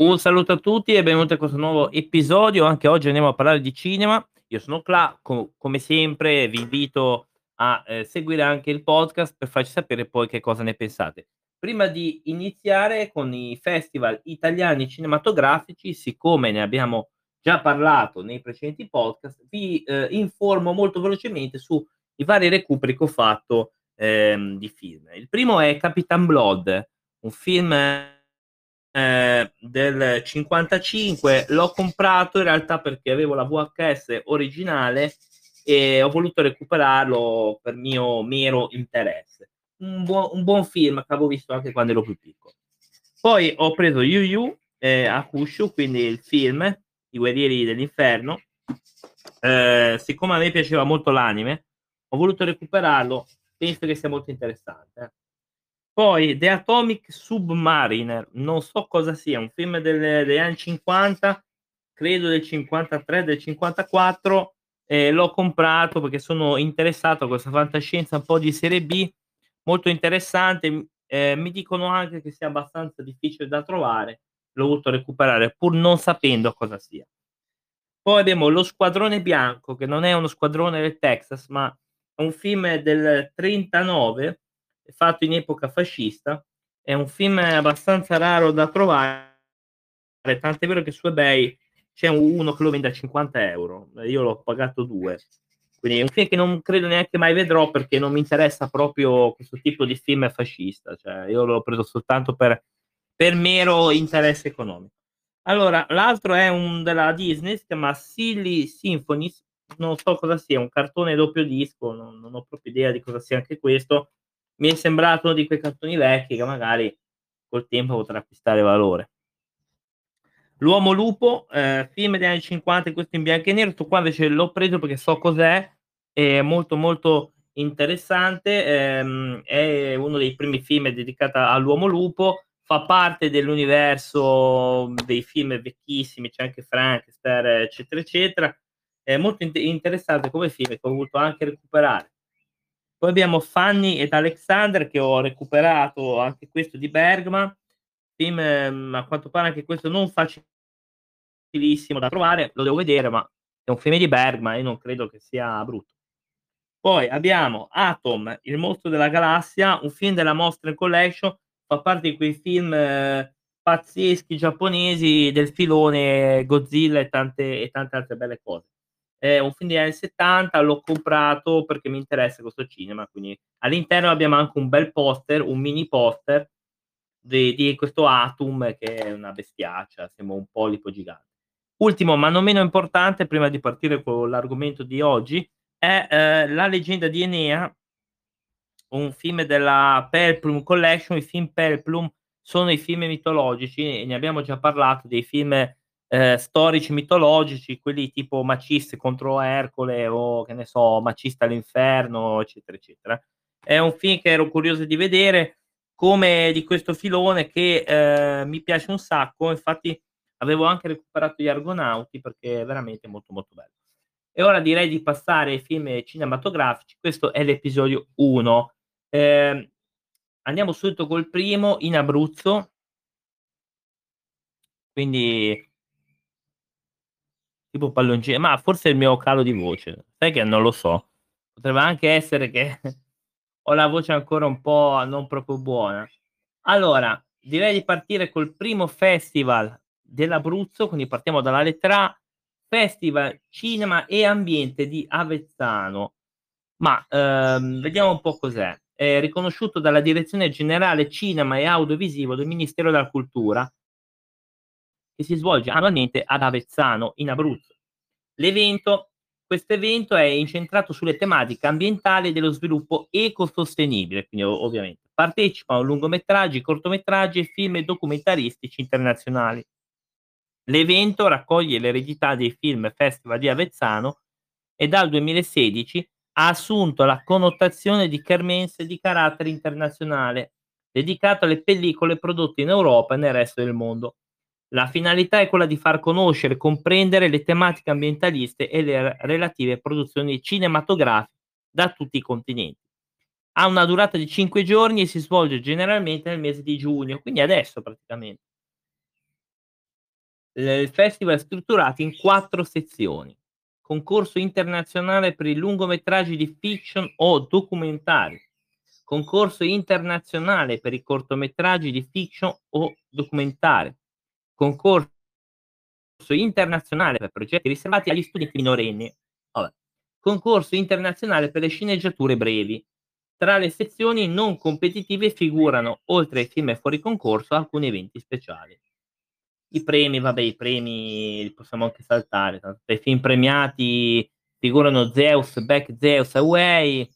Un saluto a tutti e benvenuti a questo nuovo episodio. Anche oggi andiamo a parlare di cinema. Io sono Cla, co- come sempre vi invito a eh, seguire anche il podcast per farci sapere poi che cosa ne pensate. Prima di iniziare con i festival italiani cinematografici, siccome ne abbiamo già parlato nei precedenti podcast, vi eh, informo molto velocemente sui vari recuperi che ho fatto ehm, di film. Il primo è Capitan Blood, un film eh, del 55, l'ho comprato in realtà perché avevo la VHS originale e ho voluto recuperarlo per mio mero interesse. Un, buo, un buon film che avevo visto anche quando ero più piccolo. Poi ho preso Yu Yu eh, Akushu, quindi il film I Guerrieri dell'Inferno. Eh, siccome a me piaceva molto l'anime, ho voluto recuperarlo. Penso che sia molto interessante. Poi The Atomic Submariner, non so cosa sia, un film del, degli anni 50, credo del 53, del 54, eh, l'ho comprato perché sono interessato a questa fantascienza un po' di serie B, molto interessante, eh, mi dicono anche che sia abbastanza difficile da trovare, l'ho voluto recuperare pur non sapendo cosa sia. Poi abbiamo Lo Squadrone Bianco, che non è uno squadrone del Texas, ma è un film del 39 fatto in epoca fascista. È un film abbastanza raro da trovare, tant'è vero che su eBay c'è uno che lo vende a 50 euro. Io l'ho pagato due. Quindi è un film che non credo neanche mai vedrò perché non mi interessa proprio questo tipo di film fascista. Cioè, io l'ho preso soltanto per, per mero interesse economico. Allora, l'altro è un della Disney, si chiama Silly Symphonies, non so cosa sia, un cartone doppio disco, non, non ho proprio idea di cosa sia anche questo, mi è sembrato uno di quei cartoni vecchi che magari col tempo potrà acquistare valore. L'Uomo Lupo, eh, film degli anni 50, questo in bianco e nero, questo qua invece l'ho preso perché so cos'è, è molto molto interessante, ehm, è uno dei primi film dedicato all'Uomo Lupo, fa parte dell'universo dei film vecchissimi, c'è anche Frankenstein, eccetera, eccetera, è molto in- interessante come film che ho voluto anche recuperare. Poi abbiamo Fanny ed Alexander che ho recuperato anche questo di Bergman, film ehm, a quanto pare anche questo non facilissimo da trovare, lo devo vedere, ma è un film di Bergman e non credo che sia brutto. Poi abbiamo Atom, il mostro della galassia, un film della Mostra Collection, fa parte di quei film eh, pazzeschi giapponesi del filone Godzilla e tante, e tante altre belle cose. È un film degli anni 70, l'ho comprato perché mi interessa questo cinema, quindi all'interno abbiamo anche un bel poster, un mini poster di, di questo Atum che è una bestiaccia, sembra un polipo gigante. Ultimo, ma non meno importante, prima di partire con l'argomento di oggi, è eh, La leggenda di Enea, un film della Pelplum Collection. I film Pelplum sono i film mitologici, e ne abbiamo già parlato, dei film eh, storici mitologici, quelli tipo Maciste contro Ercole o che ne so, Macista all'inferno, eccetera, eccetera. È un film che ero curioso di vedere, come di questo filone che eh, mi piace un sacco, infatti avevo anche recuperato gli Argonauti perché è veramente molto molto bello. E ora direi di passare ai film cinematografici, questo è l'episodio 1. Eh, andiamo subito col primo in Abruzzo, quindi tipo palloncino, ma forse è il mio calo di voce, sai che non lo so. Potrebbe anche essere che ho la voce ancora un po' non proprio buona. Allora, direi di partire col primo festival dell'Abruzzo, quindi partiamo dalla lettera A, Festival Cinema e Ambiente di Avezzano. Ma ehm, vediamo un po' cos'è. È riconosciuto dalla Direzione Generale Cinema e Audiovisivo del Ministero della Cultura che si svolge annualmente ad Avezzano, in Abruzzo. L'evento, questo evento è incentrato sulle tematiche ambientali dello sviluppo ecosostenibile, quindi ovviamente partecipano lungometraggi, cortometraggi e film documentaristici internazionali. L'evento raccoglie l'eredità dei film Festival di Avezzano e dal 2016 ha assunto la connotazione di kermesse di carattere internazionale, dedicato alle pellicole prodotte in Europa e nel resto del mondo. La finalità è quella di far conoscere e comprendere le tematiche ambientaliste e le relative produzioni cinematografiche da tutti i continenti. Ha una durata di 5 giorni e si svolge generalmente nel mese di giugno, quindi adesso praticamente. il festival è strutturato in quattro sezioni. Concorso internazionale per i lungometraggi di fiction o documentari. Concorso internazionale per i cortometraggi di fiction o documentari. Concorso internazionale per progetti riservati agli studenti minorenni. Vabbè. Concorso internazionale per le sceneggiature brevi. Tra le sezioni non competitive figurano, oltre ai film fuori concorso, alcuni eventi speciali. I premi, vabbè, i premi li possiamo anche saltare. Tra i film premiati figurano Zeus, Back Zeus Away,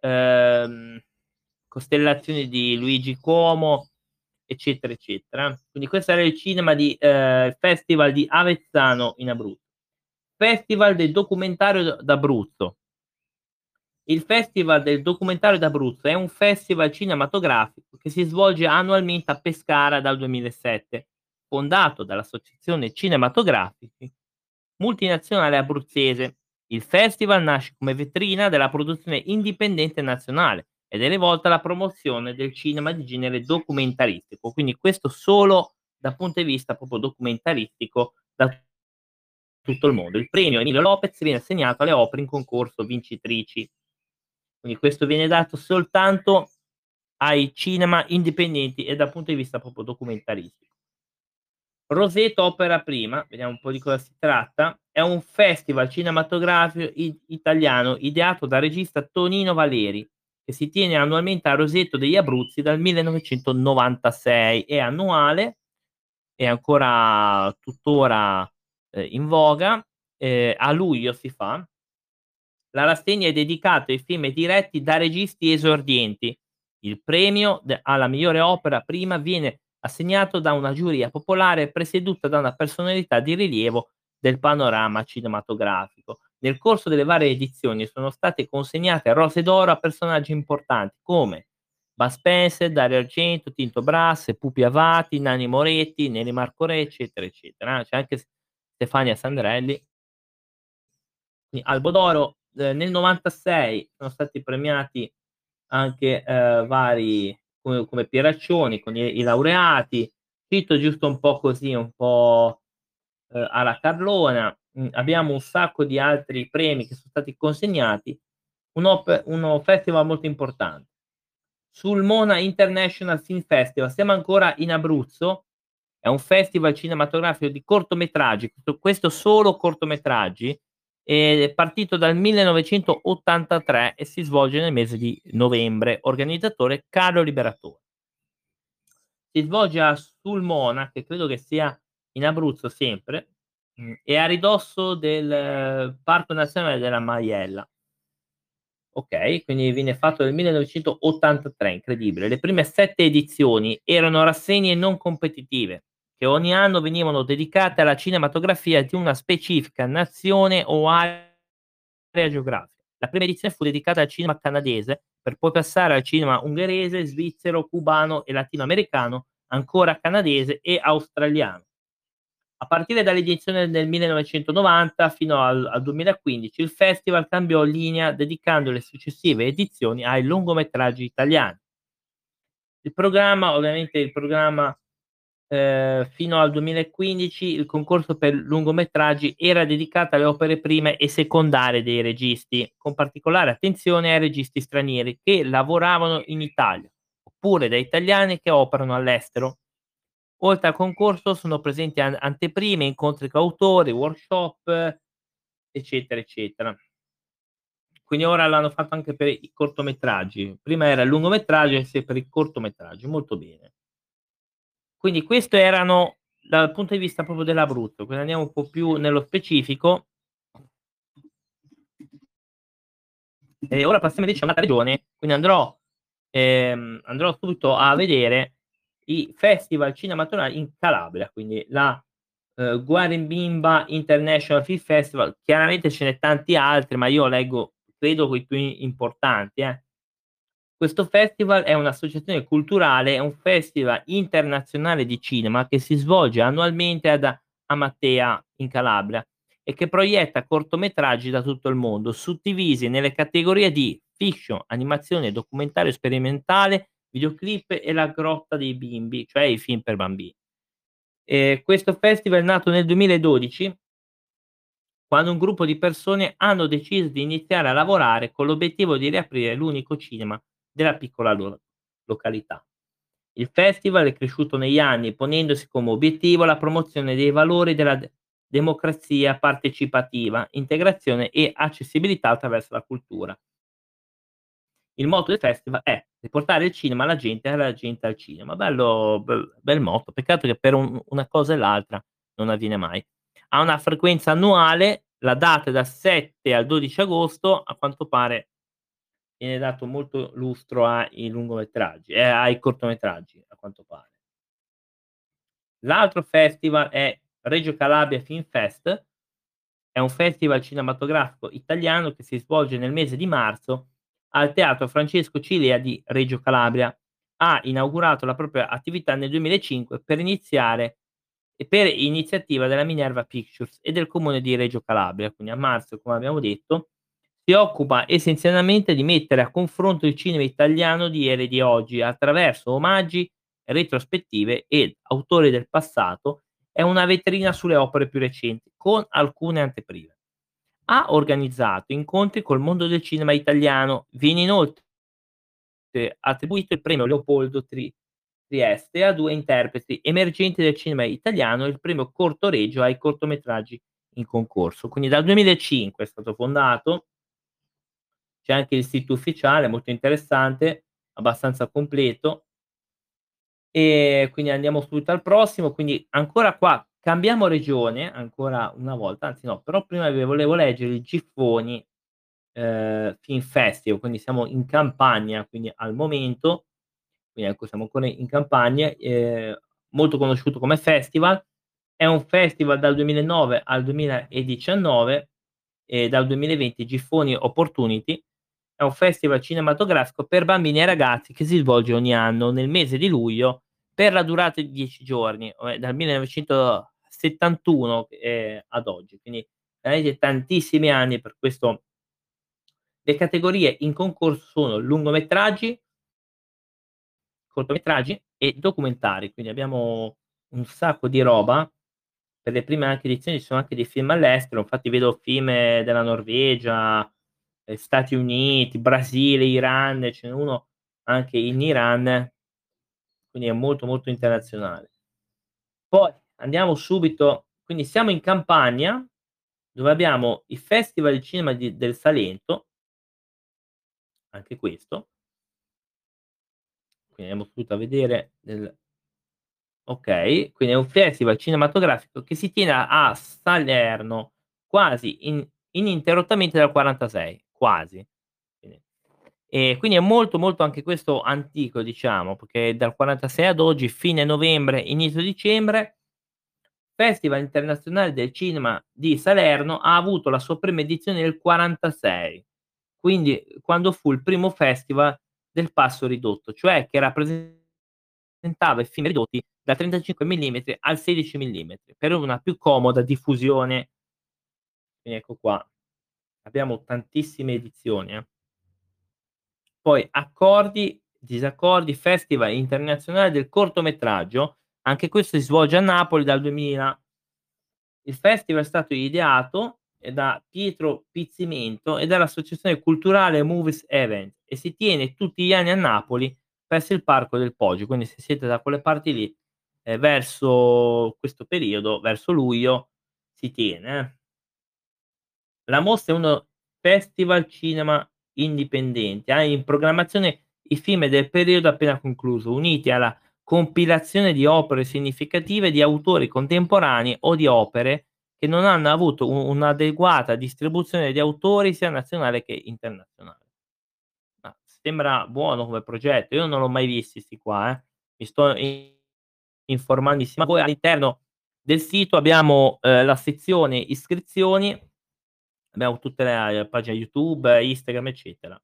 ehm, Costellazioni di Luigi Cuomo, eccetera, eccetera. Quindi questo era il cinema di eh, Festival di Avezzano in Abruzzo. Festival del documentario d'Abruzzo. Il Festival del documentario d'Abruzzo è un festival cinematografico che si svolge annualmente a Pescara dal 2007, fondato dall'Associazione Cinematografici Multinazionale Abruzzese. Il festival nasce come vetrina della produzione indipendente nazionale ed è rivolta alla promozione del cinema di genere documentaristico, quindi questo solo dal punto di vista proprio documentaristico da tutto il mondo. Il premio Emilio Lopez viene assegnato alle opere in concorso vincitrici quindi questo viene dato soltanto ai cinema indipendenti e dal punto di vista proprio documentaristico. Roseto Opera Prima, vediamo un po' di cosa si tratta, è un festival cinematografico italiano ideato dal regista Tonino Valeri, che si tiene annualmente a Roseto degli Abruzzi dal 1996. È annuale, è ancora tuttora eh, in voga, eh, a luglio si fa, la rassegna è dedicata ai film diretti da registi esordienti. Il premio de- alla migliore opera prima viene assegnato da una giuria popolare presieduta da una personalità di rilievo del panorama cinematografico. Nel corso delle varie edizioni sono state consegnate rose d'oro a personaggi importanti come Bud Spencer, Dario Argento, Tinto Brass, Pupi Avati, Nani Moretti, Neri Marco Re, eccetera, eccetera. C'è anche Stefania Sandrelli. Albo d'oro eh, nel 96 sono stati premiati anche eh, vari come, come Pieraccioni con i, i, laureati. Cito giusto un po' così, un po' eh, alla Carlona. Mm, abbiamo un sacco di altri premi che sono stati consegnati. Un, festival molto importante. Sul Mona International Film Festival, siamo ancora in Abruzzo, è un festival cinematografico di cortometraggi, questo solo cortometraggi, è partito dal 1983 e si svolge nel mese di novembre. Organizzatore Carlo Liberatore. Si svolge a Sulmona, che credo che sia in Abruzzo sempre, mm, e a ridosso del Parco Nazionale della Maiella. Ok, quindi viene fatto nel 1983, incredibile. Le prime sette edizioni erano rassegne non competitive, che ogni anno venivano dedicate alla cinematografia di una specifica nazione o area geografica. La prima edizione fu dedicata al cinema canadese, per poi passare al cinema ungherese, svizzero, cubano e latinoamericano, ancora canadese e australiano. A partire dall'edizione del 1990 fino al, al 2015, il festival cambiò linea dedicando le successive edizioni ai lungometraggi italiani. Il programma, ovviamente il programma eh, fino al 2015 il concorso per lungometraggi era dedicato alle opere prime e secondarie dei registi, con particolare attenzione ai registi stranieri che lavoravano in Italia, oppure da italiani che operano all'estero. Oltre al concorso sono presenti an- anteprime, incontri con workshop, eccetera, eccetera. Quindi ora l'hanno fatto anche per i cortometraggi. Prima era il lungometraggio e adesso per i cortometraggi. Molto bene. Quindi questo erano dal punto di vista proprio dell'Abruzzo, quindi andiamo un po' più nello specifico. E ora passiamo invece a un'altra regione, quindi andrò, ehm, andrò subito a vedere i festival cinematografici in Calabria, quindi la eh, Guarimbimba International Film Festival, chiaramente ce n'è tanti altri, ma io leggo, credo, i più importanti, eh. Questo festival è un'associazione culturale, è un festival internazionale di cinema che si svolge annualmente ad Amatea in Calabria e che proietta cortometraggi da tutto il mondo, suddivisi nelle categorie di fiction, animazione, documentario sperimentale, videoclip e la grotta dei bimbi, cioè i film per bambini. Ehm, questo festival è nato nel 2012 quando un gruppo di persone hanno deciso di iniziare a lavorare con l'obiettivo di riaprire l'unico cinema della piccola lo località. Il festival è cresciuto negli anni ponendosi come obiettivo la promozione dei valori della de democrazia partecipativa, integrazione e accessibilità attraverso la cultura. Il motto del festival è riportare il cinema alla gente e la gente al cinema. Bello, bel bel motto, peccato che per un una cosa e l'altra non avviene mai. Ha una frequenza annuale, la data è dal 7 al 12 agosto, a quanto pare viene dato molto lustro ai lungometraggi e ai cortometraggi, a quanto pare. L'altro festival è Reggio Calabria Film Fest, è un festival cinematografico italiano che si svolge nel mese di marzo al Teatro Francesco Cilea di Reggio Calabria. Ha inaugurato la propria attività nel 2005 per iniziare per iniziativa della Minerva Pictures e del comune di Reggio Calabria, quindi a marzo, come abbiamo detto, si occupa essenzialmente di mettere a confronto il cinema italiano di ieri e di oggi attraverso omaggi, retrospettive ed autori del passato e una vetrina sulle opere più recenti con alcune anteprime. Ha organizzato incontri col mondo del cinema italiano, viene inoltre attribuito il premio Leopoldo Tri Trieste a due interpreti emergenti del cinema italiano e il premio Corto Regio ai cortometraggi in concorso. Quindi dal 2005 è stato fondato, c'è anche il sito ufficiale molto interessante, abbastanza completo. E quindi andiamo subito al prossimo, quindi ancora qua Cambiamo regione ancora una volta, anzi no, però prima vi volevo leggere il Giffoni eh, Film Festival, quindi siamo in campagna, quindi al momento, quindi ecco, siamo ancora in campagna, eh, molto conosciuto come festival, è un festival dal 2009 al 2019 e dal 2020 Giffoni Opportunity, è un festival cinematografico per bambini e ragazzi che si svolge ogni anno nel mese di luglio per la durata di 10 giorni, eh, dal 1900 71 eh, ad oggi, quindi veramente tantissimi anni per questo. Le categorie in concorso sono lungometraggi, cortometraggi e documentari, quindi abbiamo un sacco di roba. Per le prime anche edizioni ci sono anche dei film all'estero, infatti vedo film eh, della Norvegia, eh, Stati Uniti, Brasile, Iran, ce n'è uno anche in Iran, quindi è molto molto internazionale. Poi andiamo subito, quindi siamo in Campania, dove abbiamo il Festival di Cinema di del Salento anche questo quindi andiamo subito vedere del okay, quindi è un festival cinematografico che si tiene a Salerno quasi in ininterrottamente dal '46, quasi. Quindi e quindi è molto, molto anche questo antico diciamo, perché dal '46 ad oggi, fine novembre, inizio dicembre, Festival Internazionale del Cinema di Salerno ha avuto la sua prima edizione nel '46, quindi quando fu il primo festival del passo ridotto, cioè che rappresentava i film ridotti da 35 mm al 16 mm per una più comoda diffusione. Quindi ecco qua, abbiamo tantissime edizioni. Eh. Poi accordi, disaccordi, Festival internazionale del cortometraggio, anche questo si svolge a Napoli dal 2000. Il festival è stato ideato da Pietro Pizzimento e dall'associazione culturale Movies Event e si tiene tutti gli anni a Napoli presso il Parco del Poggio, quindi se siete da quelle parti lì, eh, verso questo periodo, verso luglio, si tiene. Eh. La mostra è uno festival cinema indipendente, ha in programmazione i film del periodo appena concluso, uniti alla compilazione di opere significative di autori contemporanei o di opere che non hanno avuto un un'adeguata distribuzione di autori sia nazionale che internazionale. Ma sembra buono come progetto, io non l'ho mai visti 'sti qua, eh. Mi sto i informandissimo. Poi all'interno del sito abbiamo, ehm, la sezione iscrizioni, abbiamo tutte le eh, pagine YouTube, Instagram, eccetera.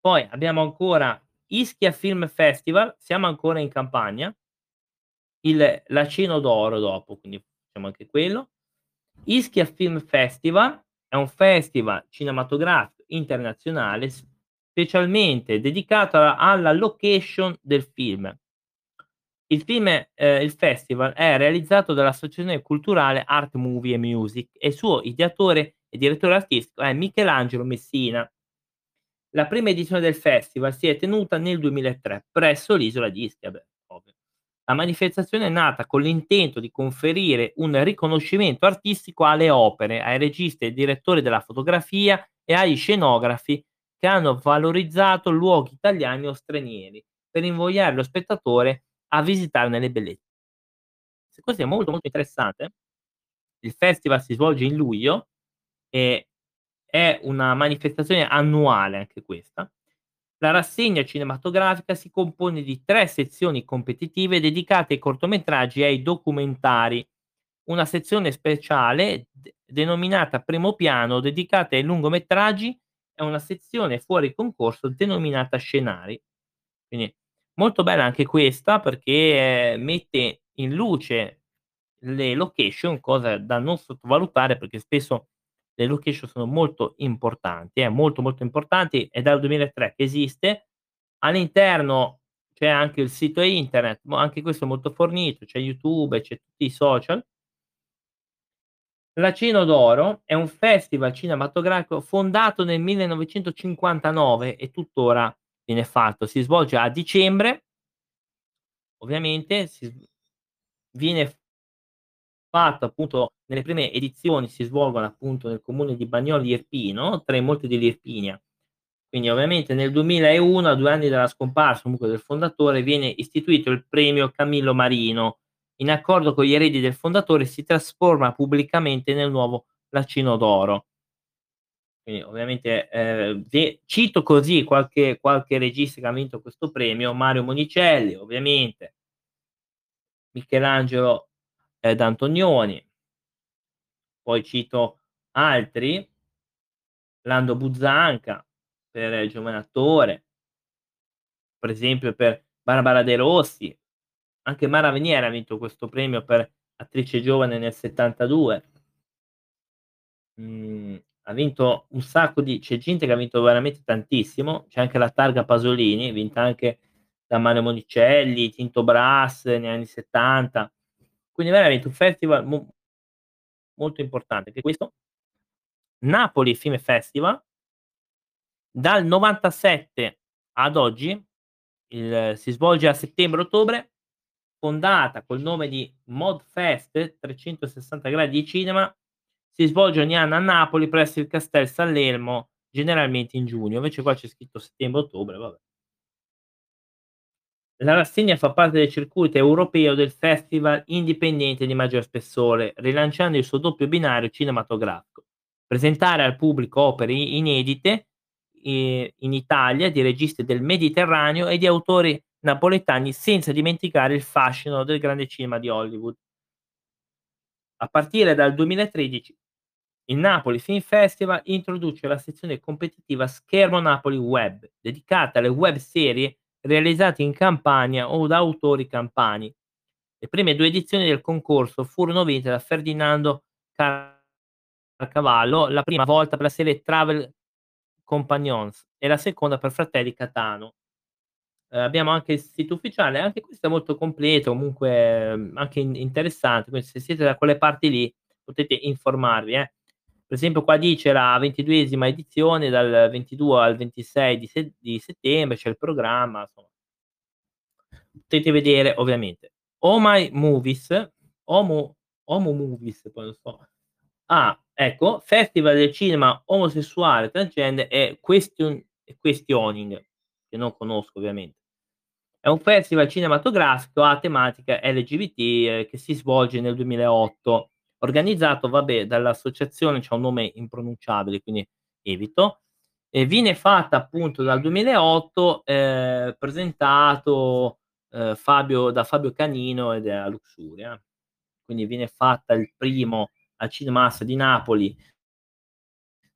Poi abbiamo ancora Ischia Film Festival, siamo ancora in Campania. Il Lacino d'Oro dopo, quindi facciamo anche quello. Ischia Film Festival è un festival cinematografico internazionale specialmente dedicato alla, alla location del film. Il film ehm, il festival è realizzato dall'associazione culturale Art Movie and Music e il suo ideatore e direttore artistico è Michelangelo Messina. La prima edizione del festival si è tenuta nel 2003 presso l'isola di Ischia. La manifestazione è nata con l'intento di conferire un riconoscimento artistico alle opere, ai registi e direttori della fotografia e agli scenografi che hanno valorizzato luoghi italiani o stranieri, per invogliare lo spettatore a visitarne le bellezze. Questo è molto, molto interessante. Il festival si svolge in luglio e è una manifestazione annuale anche questa. La rassegna cinematografica si compone di tre sezioni competitive dedicate ai cortometraggi e ai documentari, una sezione speciale d- denominata Primo Piano dedicata ai lungometraggi e una sezione fuori concorso denominata Scenari. Quindi molto bella anche questa perché eh, mette in luce le location, cosa da non sottovalutare perché spesso le location sono molto importanti, eh, molto molto importanti, è dal 2003 che esiste. All'interno c'è anche il sito internet, anche questo è molto fornito, c'è YouTube, c'è tutti i social. L'Acino d'Oro è un festival cinematografico fondato nel 1959 e tuttora viene fatto. Si svolge a dicembre. Ovviamente si viene fatto appunto nelle prime edizioni si svolgono appunto nel comune di Bagnoli Irpino, tra i molti dell'Irpinia. Quindi ovviamente nel 2001, a due anni dalla scomparsa comunque del fondatore, viene istituito il premio Camillo Marino. In accordo con gli eredi del fondatore si trasforma pubblicamente nel nuovo Lacino d'Oro. Quindi ovviamente eh, cito così qualche, qualche regista che ha vinto questo premio, Mario Monicelli ovviamente, Michelangelo eh, D'Antonioni, poi cito altri, Lando Buzzanca per giovane attore, per esempio per Barbara De Rossi, anche Mara Veniera ha vinto questo premio per attrice giovane nel 72. Mm, ha vinto un sacco di c'è gente che ha vinto veramente tantissimo, c'è anche la targa Pasolini, vinta anche da Mario Monicelli, Tinto Brass negli anni 70. Quindi veramente un festival mo molto importante, che questo. Napoli Film Festival. Dal 97 ad oggi, il, si svolge a settembre-ottobre, fondata col nome di Modfest 360 gradi di cinema, si svolge ogni anno a Napoli presso il Castel San Lelmo, generalmente in giugno, invece qua c'è scritto settembre-ottobre, vabbè. La rassegna fa parte del circuito europeo del festival indipendente di maggior spessore, rilanciando il suo doppio binario cinematografico. Presentare al pubblico opere inedite eh, in Italia di registi del Mediterraneo e di autori napoletani senza dimenticare il fascino del grande cinema di Hollywood. A partire dal 2013 il Napoli Film Festival introduce la sezione competitiva Schermo Napoli Web, dedicata alle web serie realizzati in Campania o da autori campani. Le prime due edizioni del concorso furono vinte da Ferdinando Carcavallo, la prima volta per la serie Travel Companions e la seconda per Fratelli Catano. Eh, abbiamo anche il sito ufficiale, anche questo è molto completo, comunque mm, anche in- interessante, quindi se siete da quelle parti lì potete informarvi. Eh. Per esempio qua dice la ventiduesima edizione dal 22 al 26 di, se- di settembre, c'è il programma, insomma. Potete vedere ovviamente. Oh My Movies, Homo, Homo Movies, poi non so. Ah, ecco, Festival del cinema omosessuale, transgender e question, Questioning, che non conosco ovviamente. È un festival cinematografico a tematica LGBT eh, che si svolge nel 2008 organizzato, vabbè, dall'associazione, c'è un nome impronunciabile, quindi evito, e viene fatta appunto dal 2008, eh, presentato eh, Fabio, da Fabio Canino e della Luxuria. Quindi viene fatta il primo al Cinemassa di Napoli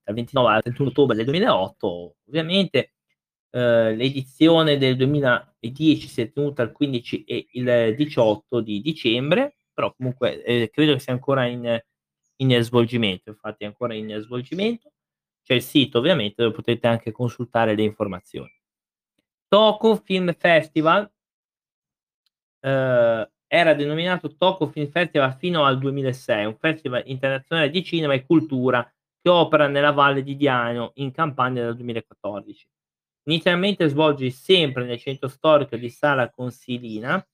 dal 29 al 31 ottobre del 2008, ovviamente. Uh, l'edizione del 2010 si è tenuta il 15 e il 18 di dicembre però comunque eh, credo che sia ancora in, in svolgimento, infatti è ancora in svolgimento. C'è il sito ovviamente dove potete anche consultare le informazioni. Toku Film Festival ehm, era denominato Tokyo Film Festival fino al 2006, un festival internazionale di cinema e cultura che opera nella Valle di Diano, in Campania dal 2014. Inizialmente svolge sempre nel centro storico di Sala Consilina,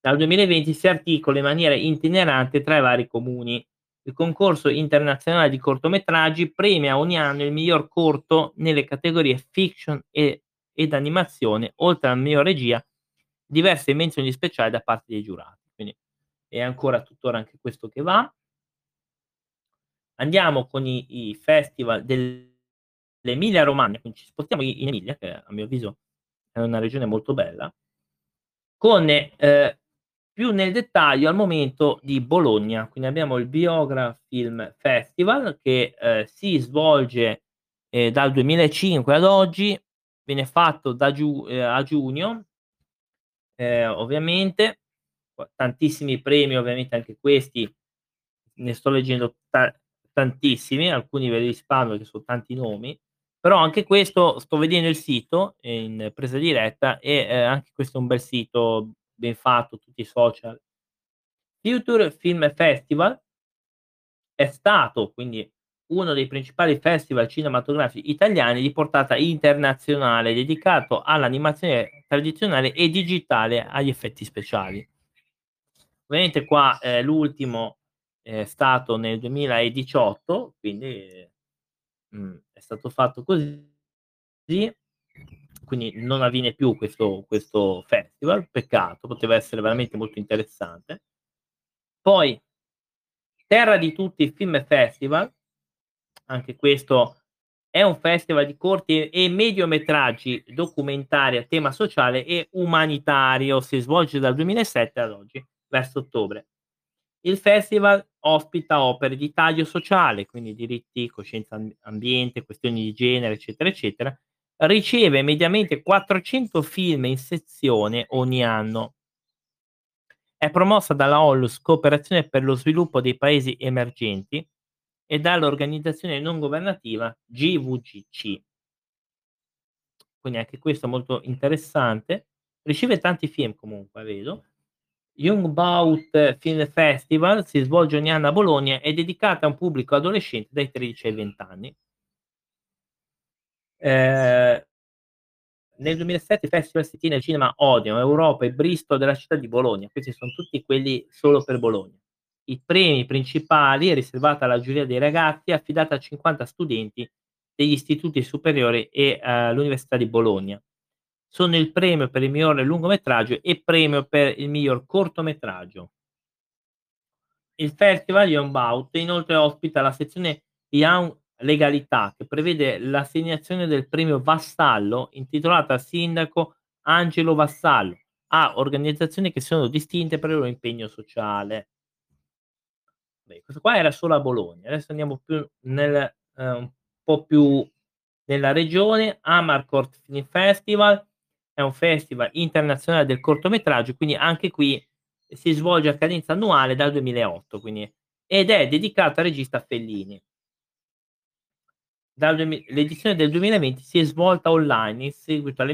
dal 2020 si articola in maniera itinerante tra i vari comuni. Il concorso internazionale di cortometraggi premia ogni anno il miglior corto nelle categorie fiction e, ed animazione, oltre alla miglior regia, diverse menzioni speciali da parte dei giurati. Quindi è ancora tuttora anche questo che va. Andiamo con i, i festival dell'Emilia Romagna, quindi ci spostiamo in Emilia, che a mio avviso è una regione molto bella, con eh, più nel dettaglio al momento di Bologna. Quindi abbiamo il Biograph Film Festival che eh, si svolge eh, dal 2005 ad oggi, viene fatto giu- eh, a giugno, eh, ovviamente, tantissimi premi, ovviamente anche questi, ne sto leggendo ta- tantissimi, alcuni ve li risparmio che sono tanti nomi, però anche questo sto vedendo il sito in presa diretta e eh, anche questo è un bel sito ben fatto, tutti i social. Future Film Festival è stato quindi uno dei principali festival cinematografici italiani di portata internazionale dedicato all'animazione tradizionale e digitale agli effetti speciali. Ovviamente qua eh, l'ultimo è stato nel 2018, quindi mh, mm, è stato fatto così, quindi non avviene più questo, questo festival, peccato, poteva essere veramente molto interessante. Poi, Terra di tutti il Film Festival, anche questo è un festival di corti e mediometraggi documentari a tema sociale e umanitario, si svolge dal 2007 ad oggi, verso ottobre. Il festival ospita opere di taglio sociale, quindi diritti, coscienza ambiente, questioni di genere, eccetera, eccetera. Riceve mediamente 400 film in sezione ogni anno. È promossa dalla ONLUS Cooperazione per lo sviluppo dei paesi emergenti e dall'organizzazione non governativa GVGC. Quindi anche questo è molto interessante. Riceve tanti film comunque, vedo. Young Bout Film Festival si svolge ogni anno a Bologna è dedicata a un pubblico adolescente dai 13 ai 20 anni. Eh, nel 2007 il festival al cinema Odeon, Europa e Bristol della città di Bologna. Questi sono tutti quelli solo per Bologna. I premi principali è riservata alla giuria dei ragazzi, affidata a 50 studenti degli istituti superiori e all'Università di Bologna sono il premio per il miglior lungometraggio e premio per il miglior cortometraggio. Il Festival Young Bout inoltre ospita la sezione Young Legalità che prevede l'assegnazione del premio Vassallo intitolata al sindaco Angelo Vassallo a organizzazioni che sono distinte per il loro impegno sociale. Beh, questo qua era solo a Bologna, adesso andiamo più nel, eh, un po' più nella regione, Amarcord Film Festival, è un festival internazionale del cortometraggio, quindi anche qui si svolge a cadenza annuale dal 2008 quindi, ed è dedicato al regista Fellini. L'edizione del 2020 si è svolta online in seguito alle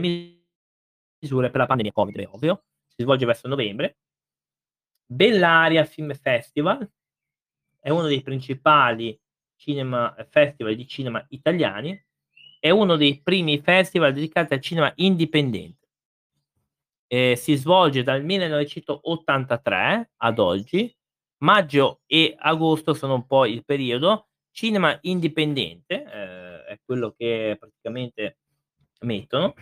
misure per la pandemia Covid, ovvio, si svolge verso novembre. Bellaria Film Festival è uno dei principali cinema, festival di cinema italiani è uno dei primi festival dedicati al cinema indipendente. Eh, si svolge dal 1983 ad oggi. Maggio e agosto sono un po' il periodo. Cinema indipendente eh, è quello che praticamente mettono.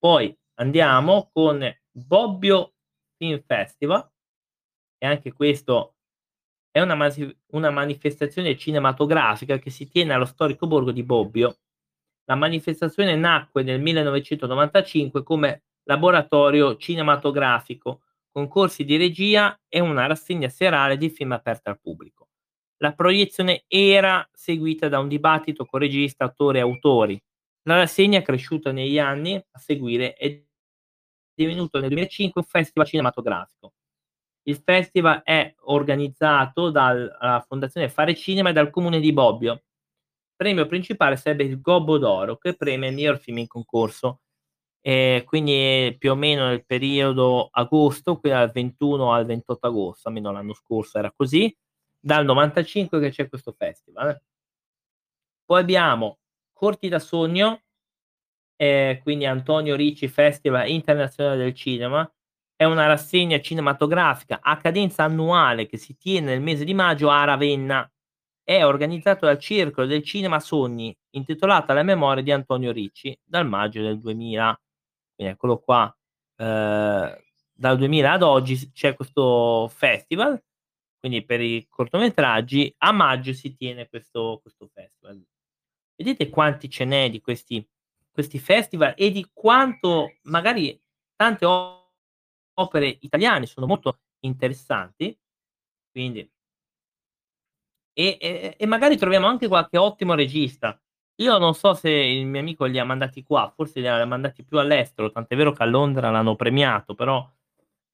Poi andiamo con Bobbio Film Festival e anche questo è una, masi- una manifestazione cinematografica che si tiene allo storico borgo di Bobbio. La manifestazione nacque nel 1995 come laboratorio cinematografico, con corsi di regia e una rassegna serale di film aperta al pubblico. La proiezione era seguita da un dibattito con regista, attore e autori. La rassegna è cresciuta negli anni a seguire è divenuto nel 2005 un festival cinematografico. Il festival è organizzato dalla Fondazione Fare Cinema e dal Comune di Bobbio. Il premio principale sarebbe il Gobbo d'Oro, che premia il miglior film in concorso. Ehm, quindi più o meno nel periodo agosto, qui dal 21 al 28 agosto, almeno l'anno scorso era così, dal '95 che c'è questo festival. Poi abbiamo Corti da sogno, ehm, quindi Antonio Ricci Festival Internazionale del Cinema, è una rassegna cinematografica a cadenza annuale che si tiene nel mese di maggio a Ravenna. È organizzato dal Circolo del Cinema Sogni, intitolata alla memoria di Antonio Ricci, dal maggio del 2000. Quindi eccolo qua, ehm, dal 2000 ad oggi c'è questo festival, quindi per i cortometraggi, a maggio si tiene questo questo festival. Vedete quanti ce n'è di questi questi festival e di quanto magari tante opere italiane sono molto interessanti, quindi e e e magari troviamo anche qualche ottimo regista. Io non so se il mio amico li ha mandati qua, forse li ha mandati più all'estero, tant'è vero che a Londra l'hanno premiato, però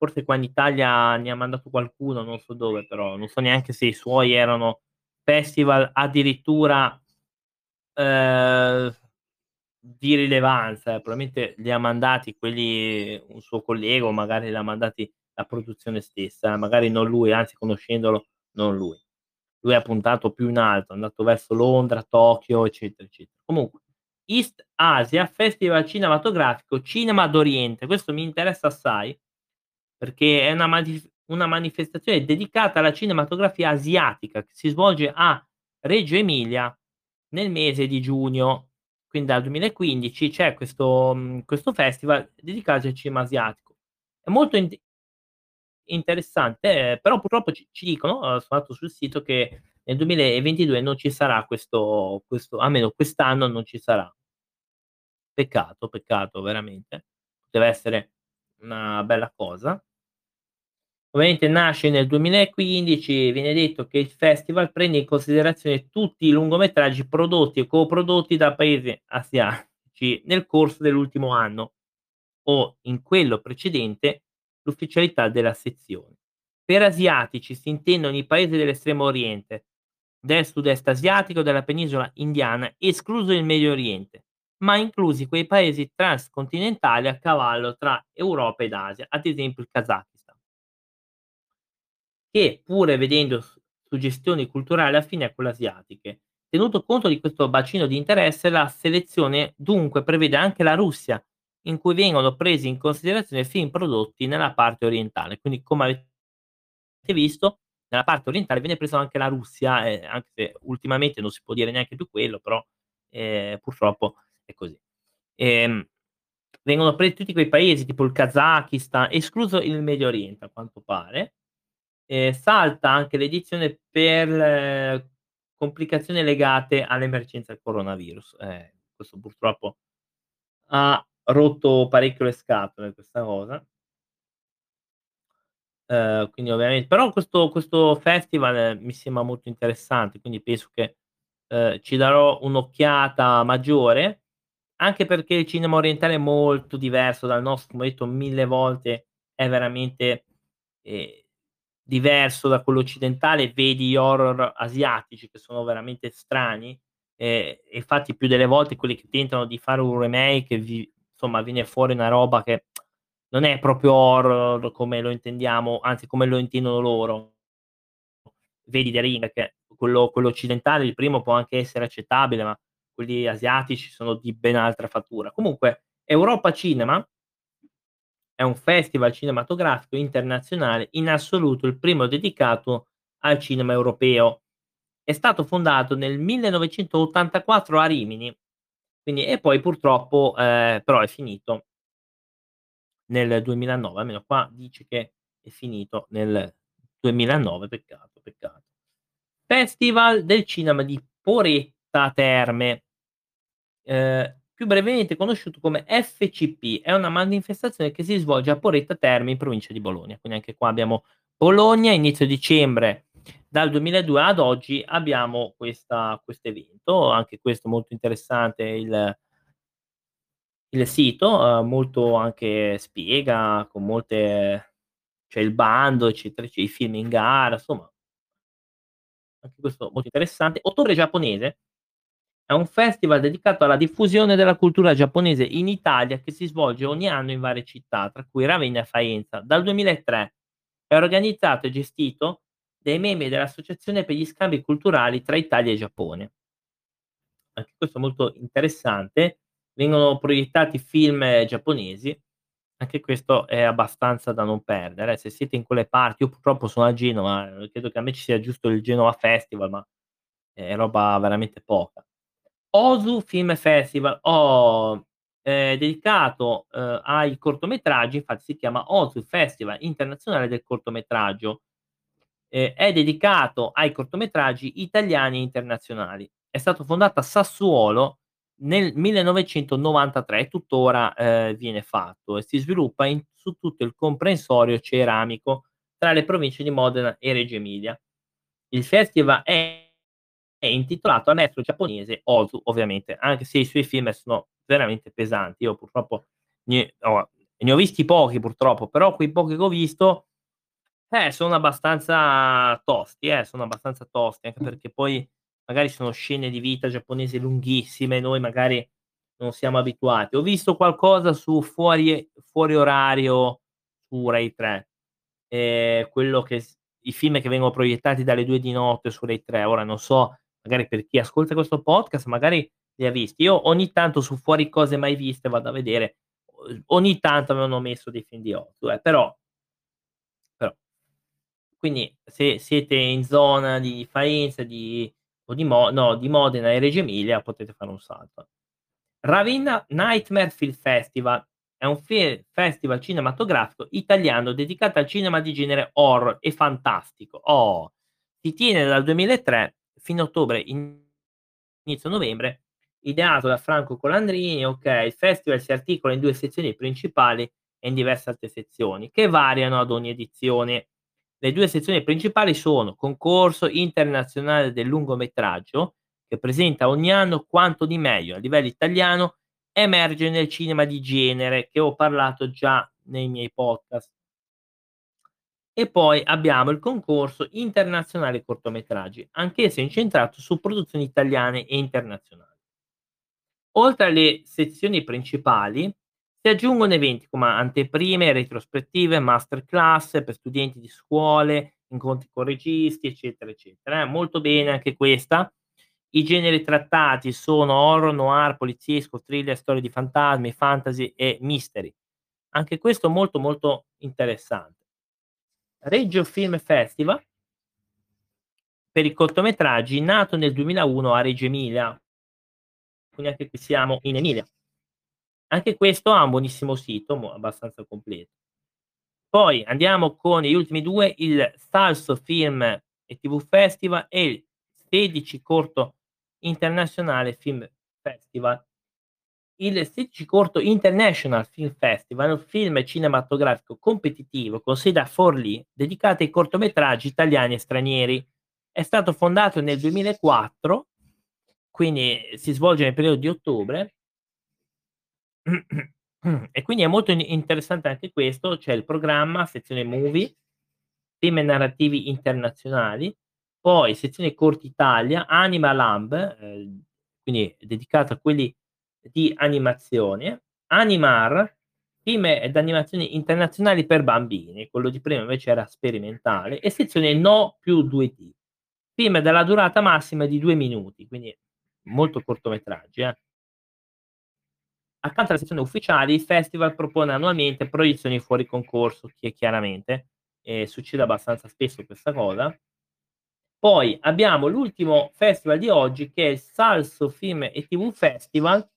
forse qua in Italia ne ha mandato qualcuno, non so dove però, non so neanche se i suoi erano festival addirittura ehm, di rilevanza, eh, probabilmente li ha mandati quelli un suo collega magari li ha mandati la produzione stessa, magari non lui, anzi conoscendolo non lui. Lui ha puntato più in alto, è andato verso Londra, Tokyo, eccetera, eccetera. Comunque, East Asia Festival Cinematografico Cinema d'Oriente, questo mi interessa assai, perché è una manif una manifestazione dedicata alla cinematografia asiatica, che si svolge a Reggio Emilia nel mese di giugno. Quindi dal 2015 c'è questo mhmm, questo festival dedicato al cinema asiatico. È molto int interessante, però purtroppo ci ci dicono, uhm, sono andato sul sito, che nel 2022 non ci sarà questo questo almeno quest'anno non ci sarà. Peccato, peccato veramente. Deve essere una bella cosa. Ovviamente nasce nel 2015, viene detto che il festival prende in considerazione tutti i lungometraggi prodotti e coprodotti da paesi asiatici nel corso dell'ultimo anno o in quello precedente l'ufficialità della sezione. Per asiatici si intendono i paesi dell'estremo oriente, del sud-est asiatico, della penisola indiana, escluso il Medio Oriente, ma inclusi quei paesi transcontinentali a cavallo tra Europa ed Asia, ad esempio il Kazakistan. Che pure vedendo suggestioni culturali affini a quelle asiatiche. Tenuto conto di questo bacino di interesse, la selezione dunque prevede anche la Russia, in cui vengono presi in considerazione film prodotti nella parte orientale. Quindi come avete visto, nella parte orientale viene presa anche la Russia, ehm, anche se ultimamente non si può dire neanche più quello, però, ehm, purtroppo è così. Ehm, vengono presi tutti quei paesi tipo il Kazakistan, escluso il Medio Oriente a quanto pare. Ehm, salta anche l'edizione per complicazioni legate all'emergenza del coronavirus. Eh, questo purtroppo ha rotto parecchio le scatole questa cosa. Ehm, quindi ovviamen però questo questo festival mi sembra molto interessante, quindi penso che, ehm, ci darò un'occhiata maggiore, anche perché il cinema orientale è molto diverso dal nostro, come ho detto 1000 volte, è veramente, ehm, diverso da quello occidentale, vedi gli horror asiatici che sono veramente strani, ehm, e infatti più delle volte quelli che tentano di fare un remake vi insomma viene fuori una roba che non è proprio horror come lo intendiamo, anzi come lo intendono loro. Vedi The Ring che quello quello occidentale, il primo può anche essere accettabile, ma quelli asiatici sono di ben altra fattura. Comunque Europa Cinema è un festival cinematografico internazionale, in assoluto il primo dedicato al cinema europeo. È stato fondato nel 1984 a Rimini, quindi e poi purtroppo, ehm, però è finito nel 2009, almeno qua dice che è finito nel 2009, peccato, peccato. Festival del cinema di Poretta Terme. Ehm, più brevemente conosciuto come FCP, è una manifestazione che si svolge a Poretta Terme in provincia di Bologna. Quindi anche qua abbiamo Bologna, inizio dicembre, dal 2002 ad oggi abbiamo questo evento, anche questo molto interessante il il sito, uhm, molto anche spiega con molte c'è il bando, eccetera, c'è i film in gara, insomma anche questo molto interessante. Ottobre giapponese È un festival dedicato alla diffusione della cultura giapponese in Italia che si svolge ogni anno in varie città, tra cui Ravenna e Faenza. Dal 2003 è organizzato e gestito dai membri dell'Associazione per gli scambi culturali tra Italia e Giappone. Anche questo è molto interessante. Vengono proiettati film giapponesi. Anche questo è abbastanza da non perdere. Se siete in quelle parti, io purtroppo sono a Genova, eh, credo che a me ci sia giusto il Genova Festival, ma è roba veramente poca. Osu Film Festival, ho eh, dedicato eh, ai cortometraggi, infatti si chiama Osu Festival Internazionale del Cortometraggio. Eh, è dedicato ai cortometraggi italiani e internazionali. È stato fondato a Sassuolo nel 1993 e tuttora eh, viene fatto e si sviluppa in, su tutto il comprensorio ceramico tra le province di Modena e Reggio Emilia. Il festival è, è intitolato al maestro giapponese Ozu, ovviamente, anche se i suoi film sono veramente pesanti. Io purtroppo ne, oh, ne ho visti pochi, purtroppo, però quei pochi che ho visto eh, sono abbastanza tosti, eh, sono abbastanza tosti, anche perché poi magari sono scene di vita giapponese lunghissime, noi magari non siamo abituati. Ho visto qualcosa su fuori, fuori orario su Rai 3, eh, quello che i film che vengono proiettati dalle 2 di notte su Rai 3. Ora non so, magari per chi ascolta questo podcast, magari li ha visti. Io ogni tanto su fuori cose mai viste vado a vedere. Ogni tanto avevano messo dei film di 8, eh, però però quindi se siete in zona di Faenza, di o di, Mo- no, di Modena e Reggio Emilia potete fare un salto. Ravenna Nightmare Film Festival è un fe- festival cinematografico italiano dedicato al cinema di genere horror e fantastico. Oh, si tiene dal 2003 fino a ottobre, inizio novembre, ideato da Franco Colandrini. Ok, il festival si articola in due sezioni principali e in diverse altre sezioni che variano ad ogni edizione. Le due sezioni principali sono concorso internazionale del lungometraggio, che presenta ogni anno quanto di meglio a livello italiano emerge nel cinema di genere, che ho parlato già nei miei podcast. E poi abbiamo il concorso internazionale cortometraggi, anch'esso incentrato su produzioni italiane e internazionali. Oltre alle sezioni principali, si aggiungono eventi come anteprime, retrospettive, masterclass per studenti di scuole, incontri con registi, eccetera, eccetera. Eh, molto bene anche questa. I generi trattati sono horror, noir, poliziesco, thriller, storie di fantasmi, fantasy e mystery. Anche questo molto molto interessante. Reggio Film Festival per i cortometraggi nato nel 2001 a Reggio Emilia. Quindi anche qui siamo in Emilia. Anche questo ha un buonissimo sito, abbastanza completo. Poi andiamo con gli ultimi due, il Salso Film e TV Festival e il 16 Corto Internazionale Film Festival. Il 16 Corto International Film Festival un film cinematografico competitivo con sede a Forlì dedicato ai cortometraggi italiani e stranieri. È stato fondato nel 2004, quindi si svolge nel periodo di ottobre e quindi è molto interessante anche questo, c'è il programma, sezione movie, temi narrativi internazionali, poi sezione corti Italia, Anima Lamb, eh, quindi dedicato a quelli di animazione, Animar, film ed animazioni internazionali per bambini, quello di prima invece era sperimentale, e sezione No più 2D, film dalla durata massima di due minuti, quindi molto cortometraggi. Eh. Accanto alla sezione ufficiali, il festival propone annualmente proiezioni fuori concorso, che chiaramente eh, succede abbastanza spesso questa cosa. Poi abbiamo l'ultimo festival di oggi che è il Salso Film e TV Festival,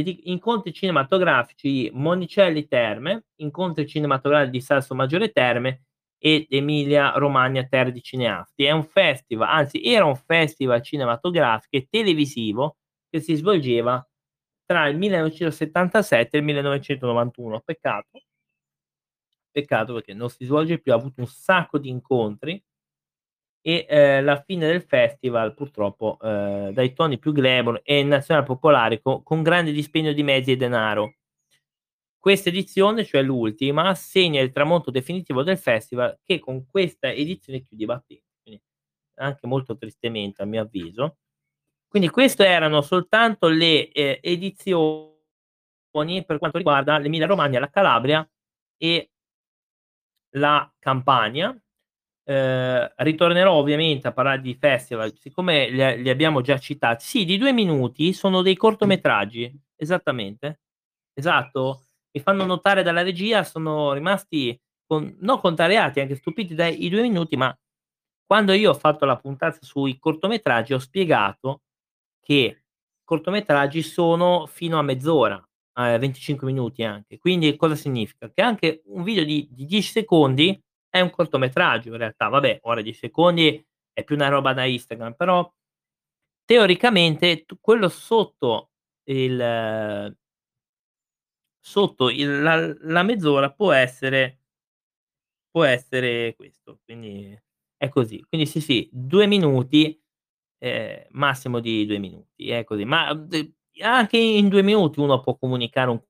incontri cinematografici Monicelli Terme, incontri cinematografici di Salso Maggiore Terme ed Emilia Romagna Terre di Cineasti. È un festival, anzi era un festival cinematografico e televisivo che si svolgeva tra il 1977 e il 1991. Peccato, peccato perché non si svolge più, ha avuto un sacco di incontri e eh, la fine del festival purtroppo eh, dai toni più glamour e nazionale popolare con, con grande dispendio di mezzi e denaro. Questa edizione, cioè l'ultima, segna il tramonto definitivo del festival che con questa edizione chiude i battenti. Anche molto tristemente a mio avviso Quindi queste erano soltanto le, ehm, edizioni per quanto riguarda l'Emilia Romagna, la Calabria e la Campania. Ehm, ritornerò ovviamente a parlare di festival, siccome li li abbiamo già citati sì, di 2 minuti, sono dei cortometraggi, esattamente. Esatto. Mi fanno notare dalla regia, sono rimasti con non contrariati, anche stupiti dai 2 minuti, ma quando io ho fatto la puntata sui cortometraggi ho spiegato che cortometraggi sono fino a mezz'ora, ehm, 25 minuti anche. Quindi cosa significa? Che anche un video di di 10 secondi è un cortometraggio in realtà. Vabbè, ora 10 secondi è più una roba da Instagram, però teoricamente quello sotto il sotto il la la mezz'ora può essere può essere questo, quindi è così. Quindi sì, sì, 2 minuti, ehm, massimo di 2 minuti, è così. Ma anche in 2 minuti uno può comunicare un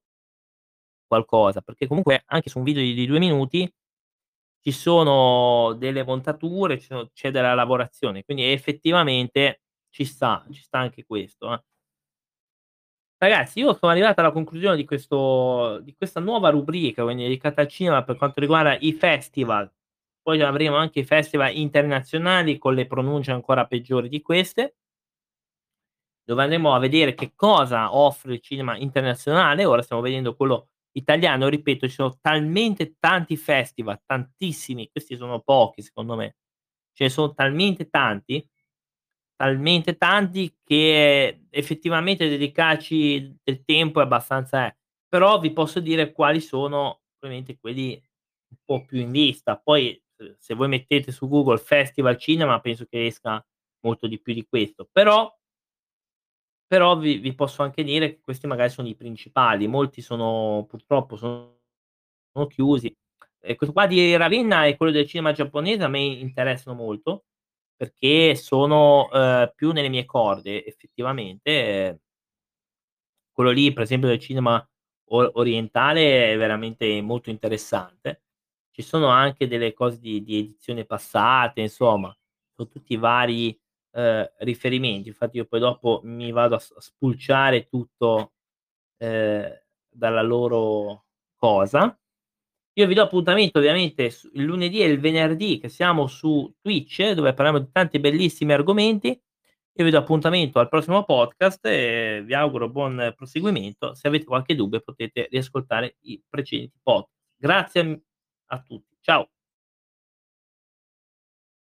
qualcosa, perché comunque anche su un video di di 2 minuti ci sono delle montature, sono c'è della lavorazione, quindi effettivamente ci sta, ci sta anche questo, eh. Ragazzi, io sono arrivato alla conclusione di questo di questa nuova rubrica, quindi dedicata al cinema per quanto riguarda i festival. Poi avremo anche i festival internazionali con le pronunce ancora peggiori di queste dove andremo a vedere che cosa offre il cinema internazionale. Ora stiamo vedendo quello italiano, ripeto, ci sono talmente tanti festival, tantissimi, questi sono pochi secondo me. Ce ne sono talmente tanti, talmente tanti che effettivamente dedicarci del tempo è abbastanza eh. Però vi posso dire quali sono ovviamente quelli un po' più in vista. Poi, se voi mettete su Google festival cinema penso che esca molto di più di questo. Però però vi vi posso anche dire che questi magari sono i principali. Molti sono purtroppo sono chiusi. E questo qua di Ravenna e quello del cinema giapponese a me interessano molto, perché sono, uhm, più nelle mie corde effettivamente. Quello lì per esempio del cinema o orientale è veramente molto interessante. Ci sono anche delle cose di di edizioni passate, insomma, son tutti vari, uhm, riferimenti. Infatti io poi dopo mi vado a spulciare tutto, ehm, dalla loro cosa. Io vi do appuntamento ovviamente il lunedì e il venerdì che siamo su Twitch, dove parliamo di tanti bellissimi argomenti. Io vi do appuntamento al prossimo podcast e vi auguro buon proseguimento. Se avete qualche dubbio potete riascoltare i precedenti pod Grazie, a tutti. Ciao.